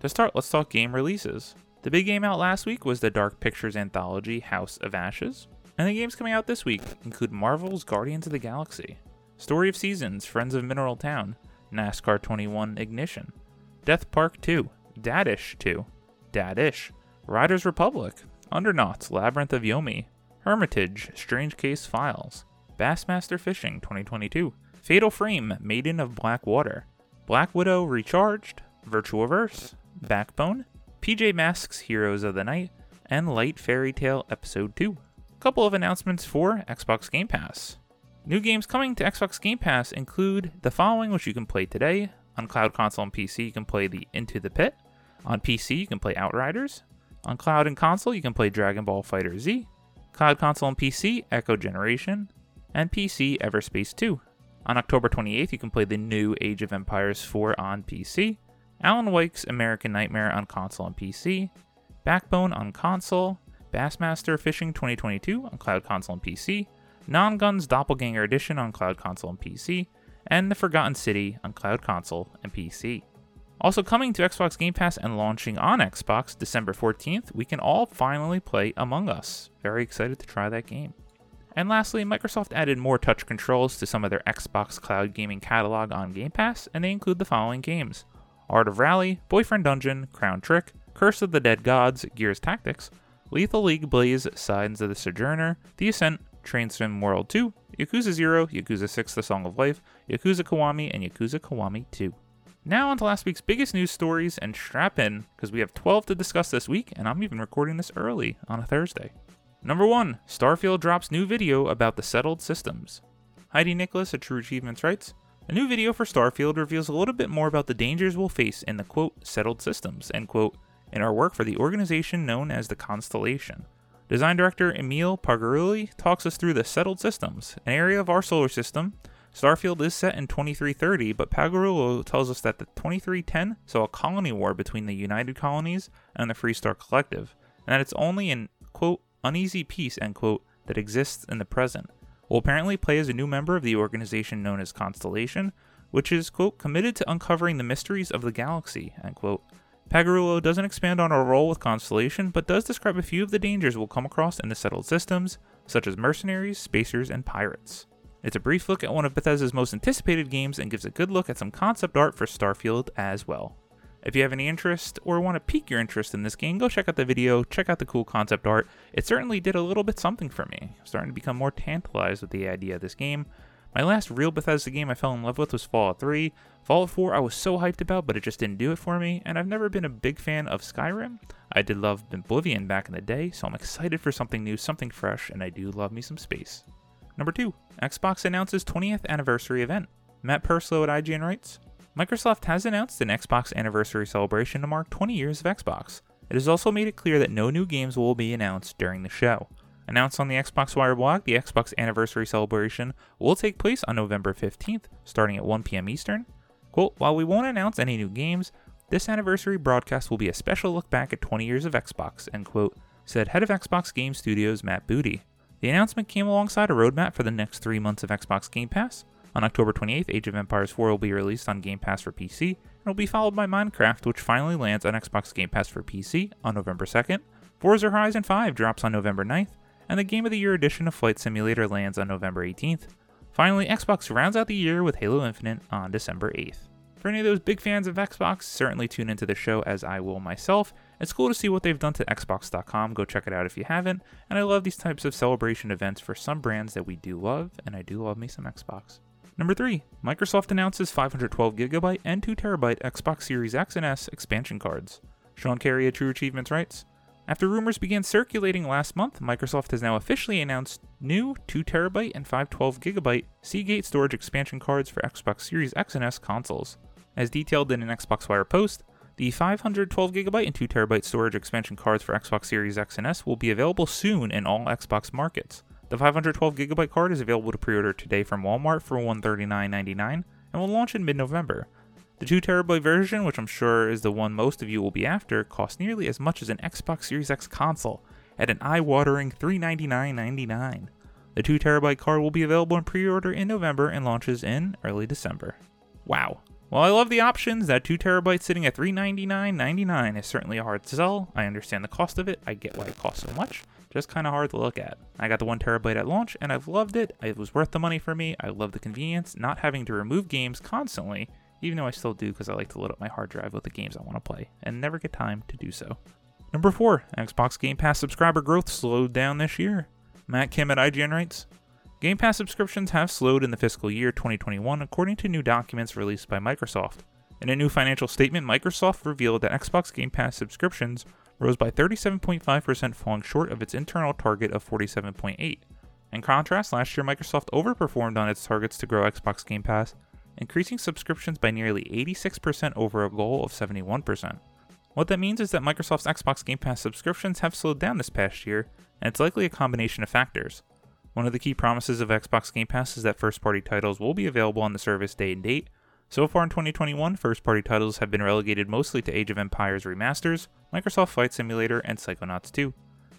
To start, let's talk game releases. The big game out last week was the Dark Pictures anthology House of Ashes, and the games coming out this week include Marvel's Guardians of the Galaxy, Story of Seasons Friends of Mineral Town, NASCAR 21 Ignition, Death Park 2, Dadish 2, Dadish, Riders Republic, Undernauts Labyrinth of Yomi, Hermitage Strange Case Files, Bassmaster Fishing 2022, Fatal Frame Maiden of Black Water, Black Widow Recharged, Virtual Verse, Backbone, PJ Masks Heroes of the Night, and Light Fairy Tale Episode 2. A couple of announcements for Xbox Game Pass. New games coming to Xbox Game Pass include the following, which you can play today. On Cloud Console and PC, you can play the Into the Pit. On PC, you can play Outriders. On Cloud and Console, you can play Dragon Ball Fighter Z. Cloud Console and PC, Echo Generation. And PC, Everspace 2. On October 28th, you can play the new Age of Empires 4 on PC. Alan Wake's American Nightmare on console and PC. Backbone on console. Bassmaster Fishing 2022 on Cloud Console and PC. Nongunz Doppelganger Edition on Cloud Console and PC. And The Forgotten City on Cloud Console and PC. Also coming to Xbox Game Pass and launching on Xbox December 14th, we can all finally play Among Us. Very excited to try that game. And lastly, Microsoft added more touch controls to some of their Xbox Cloud gaming catalog on Game Pass, and they include the following games Art of Rally, Boyfriend Dungeon, Crown Trick, Curse of the Dead Gods, Gears Tactics, Lethal League Blaze, Signs of the Sojourner, The Ascent, Train Sim World 2, Yakuza 0, Yakuza 6 The Song of Life, Yakuza Kiwami, and Yakuza Kiwami 2. Now, on to last week's biggest news stories, and strap in, because we have 12 to discuss this week, and I'm even recording this early on a Thursday. Number 1 Starfield drops new video about the settled systems. Heidi Nicholas at True Achievements writes A new video for Starfield reveals a little bit more about the dangers we'll face in the quote, settled systems, end quote, in our work for the organization known as the Constellation. Design director Emil Pagliarulo talks us through the settled systems, an area of our solar system. Starfield is set in 2330, but Pagliarulo tells us that the 2310 saw a colony war between the United Colonies and the Free Star Collective, and that it's only in, quote, uneasy peace, end quote, that exists in the present. Will apparently play as a new member of the organization known as Constellation, which is, quote, committed to uncovering the mysteries of the galaxy, end quote. Pagliarulo doesn't expand on our role with Constellation, but does describe a few of the dangers we'll come across in the settled systems, such as mercenaries, spacers, and pirates. It's a brief look at one of Bethesda's most anticipated games and gives a good look at some concept art for Starfield as well. If you have any interest or want to pique your interest in this game, go check out the video, check out the cool concept art. It certainly did a little bit something for me. I'm starting to become more tantalized with the idea of this game. My last real Bethesda game I fell in love with was Fallout 3. Fallout 4 I was so hyped about, but it just didn't do it for me, and I've never been a big fan of Skyrim. I did love Oblivion back in the day, so I'm excited for something new, something fresh, and I do love me some space. Number 2. Xbox announces 20th anniversary event. Matt Purslow at IGN writes Microsoft has announced an Xbox anniversary celebration to mark 20 years of Xbox. It has also made it clear that no new games will be announced during the show. Announced on the Xbox Wire blog, the Xbox Anniversary Celebration will take place on November 15th, starting at 1 p.m. Eastern. Quote, while we won't announce any new games, this anniversary broadcast will be a special look back at 20 years of Xbox, end quote, said head of Xbox Game Studios Matt Booty. The announcement came alongside a roadmap for the next three months of Xbox Game Pass. On October 28th, Age of Empires 4 will be released on Game Pass for PC, and will be followed by Minecraft, which finally lands on Xbox Game Pass for PC on November 2nd. Forza Horizon 5 drops on November 9th, and the Game of the Year edition of Flight Simulator lands on November 18th. Finally, Xbox rounds out the year with Halo Infinite on December 8th. For any of those big fans of Xbox, certainly tune into the show as I will myself. It's cool to see what they've done to Xbox.com. Go check it out if you haven't. And I love these types of celebration events for some brands that we do love, and I do love me some Xbox. Number 3. Microsoft announces 512GB and 2TB Xbox Series X and S expansion cards. Sean Carey at True Achievements writes after rumors began circulating last month, Microsoft has now officially announced new 2TB and 512GB Seagate storage expansion cards for Xbox Series X and S consoles. As detailed in an Xbox Wire post, The 512GB and 2TB storage expansion cards for Xbox Series X and S will be available soon in all Xbox markets. The 512GB card is available to pre order today from Walmart for $139.99 and will launch in mid November. The 2TB version, which I'm sure is the one most of you will be after, costs nearly as much as an Xbox Series X console at an eye watering $399.99. The 2TB card will be available in pre order in November and launches in early December. Wow. While I love the options, that 2TB sitting at $399.99 is certainly a hard sell. I understand the cost of it, I get why it costs so much. Just kind of hard to look at. I got the 1TB at launch and I've loved it. It was worth the money for me. I love the convenience, not having to remove games constantly, even though I still do because I like to load up my hard drive with the games I want to play and never get time to do so. Number 4, Xbox Game Pass subscriber growth slowed down this year. Matt Kim at IGN writes Game Pass subscriptions have slowed in the fiscal year 2021, according to new documents released by Microsoft. In a new financial statement, Microsoft revealed that Xbox Game Pass subscriptions rose by 37.5%, falling short of its internal target of 47.8. In contrast, last year Microsoft overperformed on its targets to grow Xbox Game Pass, increasing subscriptions by nearly 86% over a goal of 71%. What that means is that Microsoft's Xbox Game Pass subscriptions have slowed down this past year, and it's likely a combination of factors. One of the key promises of Xbox Game Pass is that first party titles will be available on the service day and date. So far in 2021, first party titles have been relegated mostly to Age of Empires remasters, Microsoft Flight Simulator, and Psychonauts 2.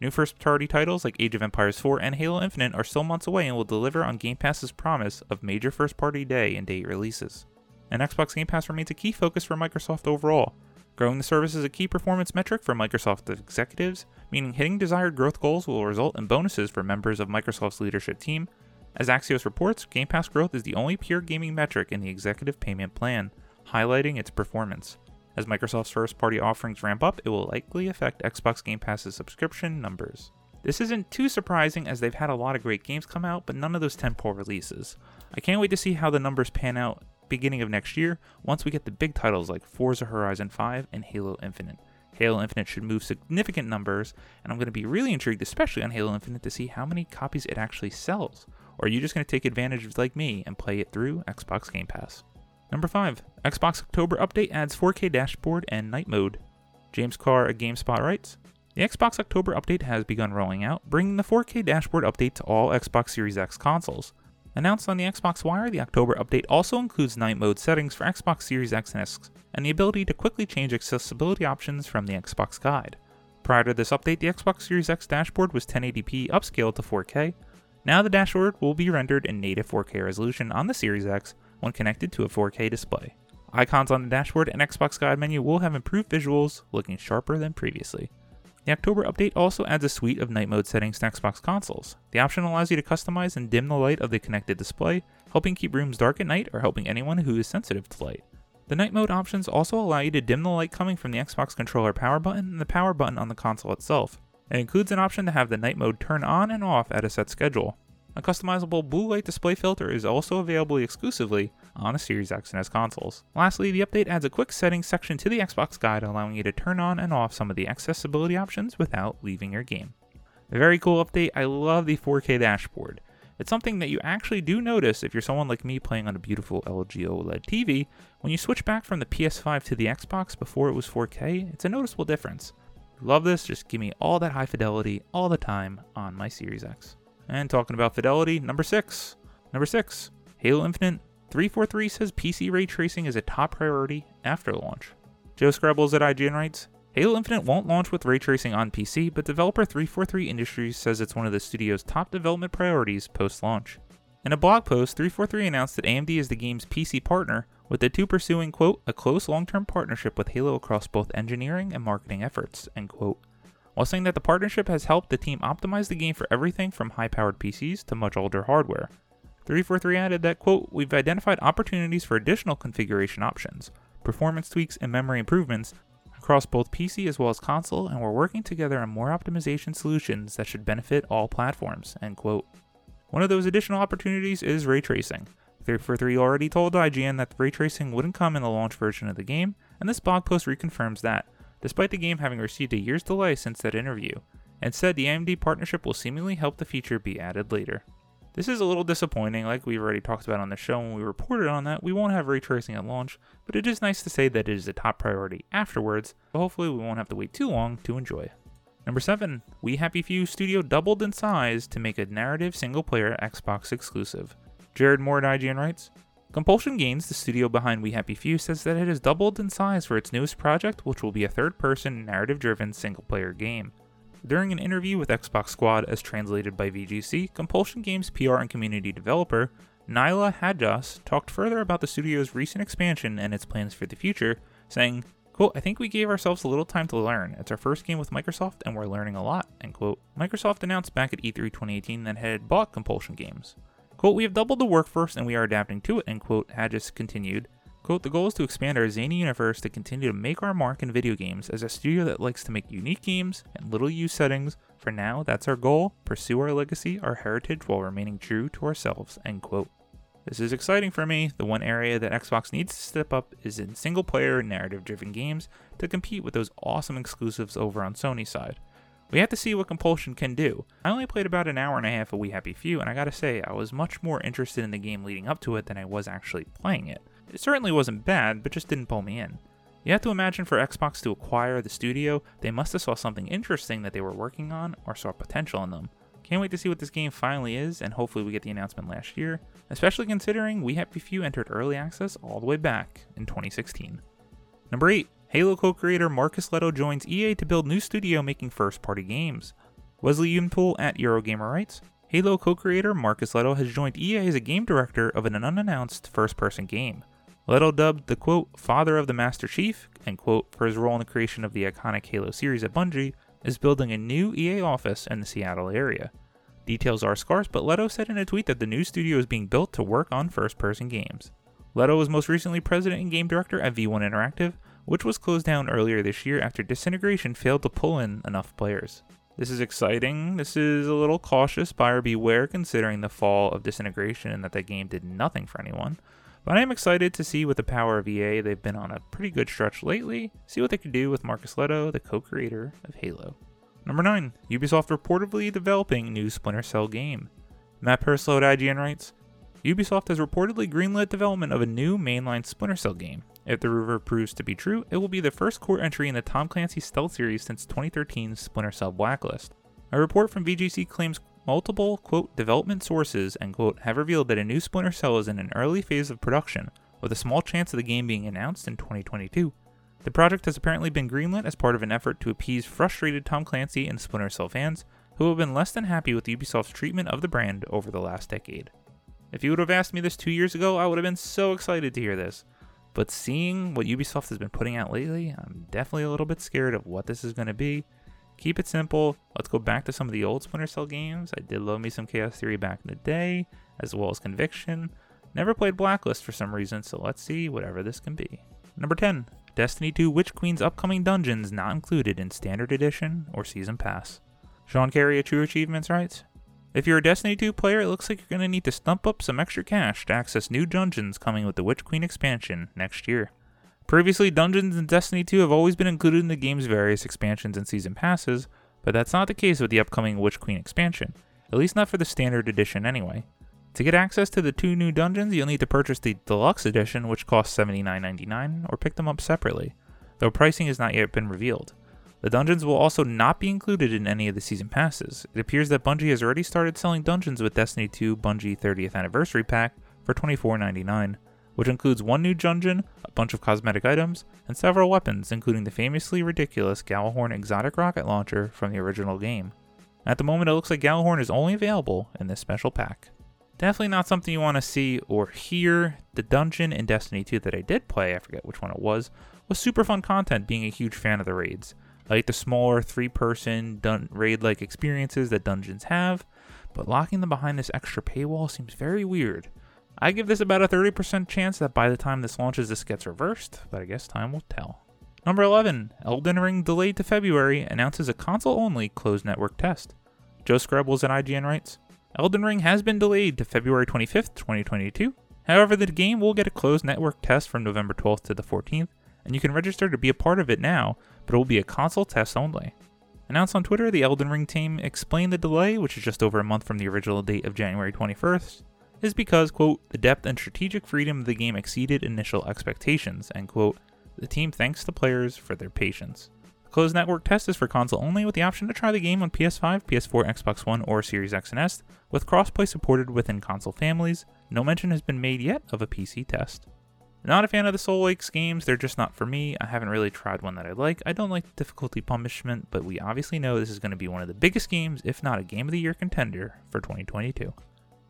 New first party titles like Age of Empires 4 and Halo Infinite are still months away and will deliver on Game Pass's promise of major first party day and date releases. And Xbox Game Pass remains a key focus for Microsoft overall. Growing the service is a key performance metric for Microsoft executives, meaning hitting desired growth goals will result in bonuses for members of Microsoft's leadership team. As Axios reports, Game Pass growth is the only pure gaming metric in the executive payment plan, highlighting its performance. As Microsoft's first party offerings ramp up, it will likely affect Xbox Game Pass's subscription numbers. This isn't too surprising as they've had a lot of great games come out, but none of those tentpole releases. I can't wait to see how the numbers pan out beginning of next year once we get the big titles like Forza Horizon 5 and Halo Infinite. Halo Infinite should move significant numbers, and I'm going to be really intrigued, especially on Halo Infinite, to see how many copies it actually sells. Or are you just going to take advantage of like me and play it through Xbox Game Pass? Number 5. Xbox October update adds 4K dashboard and night mode. James Carr at GameSpot writes The Xbox October update has begun rolling out, bringing the 4K dashboard update to all Xbox Series X consoles. Announced on the Xbox Wire, the October update also includes night mode settings for Xbox Series X and S, and the ability to quickly change accessibility options from the Xbox Guide. Prior to this update, the Xbox Series X dashboard was 1080p upscaled to 4K. Now the dashboard will be rendered in native 4K resolution on the Series X when connected to a 4K display. Icons on the dashboard and Xbox Guide menu will have improved visuals, looking sharper than previously. The October update also adds a suite of night mode settings to Xbox consoles. The option allows you to customize and dim the light of the connected display, helping keep rooms dark at night or helping anyone who is sensitive to light. The night mode options also allow you to dim the light coming from the Xbox controller power button and the power button on the console itself. It includes an option to have the night mode turn on and off at a set schedule. A customizable blue light display filter is also available exclusively on the Series X and S consoles. Lastly, the update adds a quick settings section to the Xbox Guide, allowing you to turn on and off some of the accessibility options without leaving your game. A very cool update. I love the 4K dashboard. It's something that you actually do notice if you're someone like me playing on a beautiful LG OLED TV. When you switch back from the PS5 to the Xbox before it was 4K, it's a noticeable difference. Love this, just give me all that high fidelity all the time on my Series X. And talking about fidelity, number six. Number six, Halo Infinite 343 says PC ray tracing is a top priority after launch. Joe Skrebels at IGN writes, Halo Infinite won't launch with ray tracing on PC, but developer 343 Industries says it's one of the studio's top development priorities post launch. In a blog post, 343 announced that AMD is the game's PC partner, with the two pursuing, quote, a close long term partnership with Halo across both engineering and marketing efforts, end quote while saying that the partnership has helped the team optimize the game for everything from high powered PCs to much older hardware. 343 added that, quote, we've identified opportunities for additional configuration options, performance tweaks, and memory improvements across both PC as well as console, and we're working together on more optimization solutions that should benefit all platforms, end quote. One of those additional opportunities is ray tracing. 343 already told IGN that ray tracing wouldn't come in the launch version of the game, and this blog post reconfirms that despite the game having received a year's delay since that interview, said the AMD partnership will seemingly help the feature be added later. This is a little disappointing, like we've already talked about on the show when we reported on that. We won't have ray tracing at launch, but it is nice to say that it is a top priority afterwards, so hopefully we won't have to wait too long to enjoy. Number 7, We Happy Few Studio doubled in size to make a narrative single player Xbox exclusive. Jared Moore at IGN writes Compulsion Games, the studio behind We Happy Few, says that it has doubled in size for its newest project, which will be a third person, narrative driven single player game. During an interview with Xbox Squad, as translated by VGC, Compulsion Games PR and community developer Nyla Hadjas talked further about the studio's recent expansion and its plans for the future, saying, quote, I think we gave ourselves a little time to learn. It's our first game with Microsoft and we're learning a lot, end quote. Microsoft announced back at E3 2018 that it had bought Compulsion Games. Quote, we have doubled the workforce and we are adapting to it, end quote, Hadjas continued. Quote, the goal is to expand our zany universe to continue to make our mark in video games as a studio that likes to make unique games and little used settings. For now, that's our goal. Pursue our legacy, our heritage, while remaining true to ourselves, end quote. This is exciting for me. The one area that Xbox needs to step up is in single player, narrative driven games to compete with those awesome exclusives over on Sony's side. We have to see what Compulsion can do. I only played about an hour and a half of We Happy Few, and I gotta say, I was much more interested in the game leading up to it than I was actually playing it. It certainly wasn't bad, but just didn't pull me in. You have to imagine for Xbox to acquire the studio, they must have saw something interesting that they were working on or saw potential in them. Can't wait to see what this game finally is, and hopefully we get the announcement last year, especially considering We Happy Few entered early access all the way back in 2016. Number 8. Halo co-creator Marcus Lehto joins EA to build new studio making first-party games. Wesley Yin-Poole at Eurogamer writes, Halo co-creator Marcus Lehto has joined EA as a game director of an unannounced first-person game. Lehto dubbed the quote, father of the Master Chief, end quote, for his role in the creation of the iconic Halo series at Bungie, is building a new EA office in the Seattle area. Details are scarce, but Lehto said in a tweet that the new studio is being built to work on first person games. Lehto was most recently president and game director at V1 Interactive, which was closed down earlier this year after Disintegration failed to pull in enough players. This is exciting. This is a little cautious, buyer beware considering the fall of Disintegration and that that game did nothing for anyone. But I am excited to see with the power of EA, they've been on a pretty good stretch lately, see what they can do with Marcus Lehto, the co creator of Halo. Number 9. Ubisoft reportedly developing new Splinter Cell game. Matt Purslow at IGN writes Ubisoft has reportedly greenlit development of a new mainline Splinter Cell game. If the rumor proves to be true, it will be the first core entry in the Tom Clancy stealth series since 2013's Splinter Cell Blacklist. A report from VGC claims multiple, quote, development sources, end quote, have revealed that a new Splinter Cell is in an early phase of production, with a small chance of the game being announced in 2022. The project has apparently been greenlit as part of an effort to appease frustrated Tom Clancy and Splinter Cell fans who have been less than happy with Ubisoft's treatment of the brand over the last decade. If you would have asked me this two years ago, I would have been so excited to hear this. But seeing what Ubisoft has been putting out lately, I'm definitely a little bit scared of what this is going to be. Keep it simple. Let's go back to some of the old Splinter Cell games. I did love me some Chaos Theory back in the day, as well as Conviction. Never played Blacklist for some reason, so let's see whatever this can be. Number 10. Destiny 2 Witch Queen's upcoming dungeons not included in Standard Edition or Season Pass. Sean Carey at True Achievements writes If you're a Destiny 2 player, it looks like you're going to need to stump up some extra cash to access new dungeons coming with the Witch Queen expansion next year. Previously, dungeons in Destiny 2 have always been included in the game's various expansions and season passes, but that's not the case with the upcoming Witch Queen expansion, at least not for the standard edition anyway. To get access to the two new dungeons, you'll need to purchase the Deluxe Edition, which costs $79.99, or pick them up separately, though pricing has not yet been revealed. The dungeons will also not be included in any of the season passes. It appears that Bungie has already started selling dungeons with Destiny 2 Bungie 30th Anniversary Pack for $24.99 which includes one new dungeon, a bunch of cosmetic items, and several weapons, including the famously ridiculous Gjallarhorn exotic rocket launcher from the original game. At the moment, it looks like Gjallarhorn is only available in this special pack. Definitely not something you want to see or hear. The dungeon in Destiny 2 that I did play, I forget which one it was, was super fun content, being a huge fan of the raids. Like the smaller three person dun- raid like experiences that dungeons have, but locking them behind this extra paywall seems very weird. I give this about a 30% chance that by the time this launches, this gets reversed, but I guess time will tell. Number 11, Elden Ring delayed to February announces a console only closed network test. Joe Skrebels at IGN writes Elden Ring has been delayed to February 25th, 2022. However, the game will get a closed network test from November 12th to the 14th, and you can register to be a part of it now, but it will be a console test only. Announced on Twitter, the Elden Ring team explained the delay, which is just over a month from the original date of January 21st, is because, quote, the depth and strategic freedom of the game exceeded initial expectations, end quote. The team thanks the players for their patience. The closed network test is for console only with the option to try the game on PS5, PS4, Xbox One, or Series X and S, with crossplay supported within console families. No mention has been made yet of a PC test. Not a fan of the Soulslike games, they're just not for me. I haven't really tried one that I like. I don't like the difficulty punishment, but we obviously know this is going to be one of the biggest games, if not a Game of the Year contender, for 2022.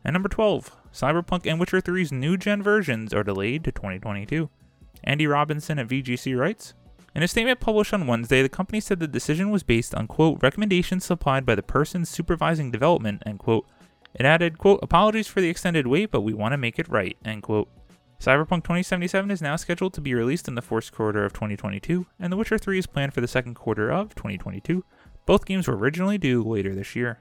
And number 12, Cyberpunk and Witcher 3's new gen versions are delayed to 2022. Andy Robinson at VGC writes In a statement published on Wednesday, the company said the decision was based on, quote, recommendations supplied by the person supervising development, end quote. It added, quote, apologies for the extended wait, but we want to make it right, end quote. Cyberpunk 2077 is now scheduled to be released in the fourth quarter of 2022, and The Witcher 3 is planned for the second quarter of 2022. Both games were originally due later this year.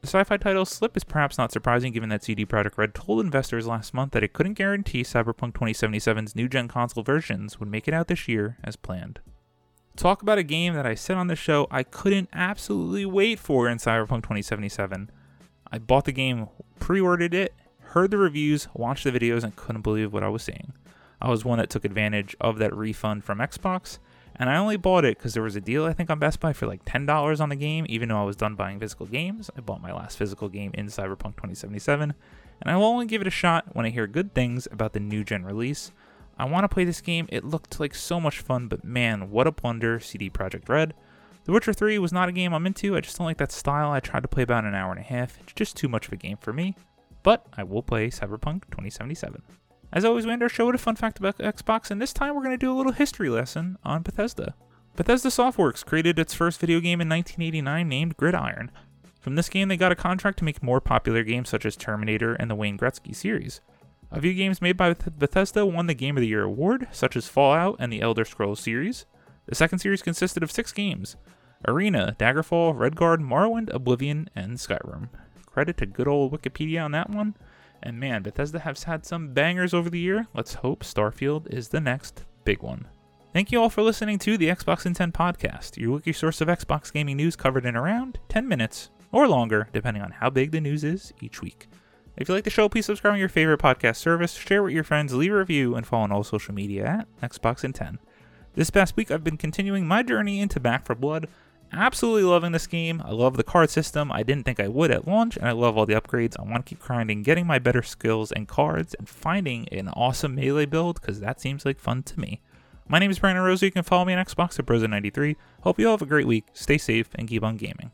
The sci-fi title Slip is perhaps not surprising given that CD Projekt Red told investors last month that it couldn't guarantee Cyberpunk 2077's new-gen console versions would make it out this year as planned. Talk about a game that I said on the show I couldn't absolutely wait for in Cyberpunk 2077. I bought the game, pre-ordered it, heard the reviews, watched the videos, and couldn't believe what I was seeing. I was one that took advantage of that refund from Xbox, and I only bought it because there was a deal I think on Best Buy for like $10 on the game, even though I was done buying physical games. I bought my last physical game in Cyberpunk 2077, and I will only give it a shot when I hear good things about the new gen release. I want to play this game, it looked like so much fun, but man, what a blunder, CD Projekt Red. The Witcher 3 was not a game I'm into, I just don't like that style. I tried to play about an hour and a half, it's just too much of a game for me but I will play Cyberpunk 2077. As always, we end our show with a fun fact about Xbox, and this time we're going to do a little history lesson on Bethesda. Bethesda Softworks created its first video game in 1989 named Gridiron. From this game, they got a contract to make more popular games such as Terminator and the Wayne Gretzky series. A few games made by Bethesda won the Game of the Year award, such as Fallout and the Elder Scrolls series. The second series consisted of six games Arena, Daggerfall, Redguard, Morrowind, Oblivion, and Skyrim credit to good old Wikipedia on that one. And man, Bethesda has had some bangers over the year. Let's hope Starfield is the next big one. Thank you all for listening to the Xbox in 10 podcast, your wiki source of Xbox gaming news covered in around 10 minutes or longer, depending on how big the news is each week. If you like the show, please subscribe on your favorite podcast service, share with your friends, leave a review, and follow on all social media at Xbox in 10. This past week, I've been continuing my journey into Back 4 Blood, Absolutely loving this game. I love the card system. I didn't think I would at launch, and I love all the upgrades. I want to keep grinding, getting my better skills and cards, and finding an awesome melee build because that seems like fun to me. My name is Brandon Rosa. You can follow me on Xbox at Brosa93. Hope you all have a great week. Stay safe and keep on gaming.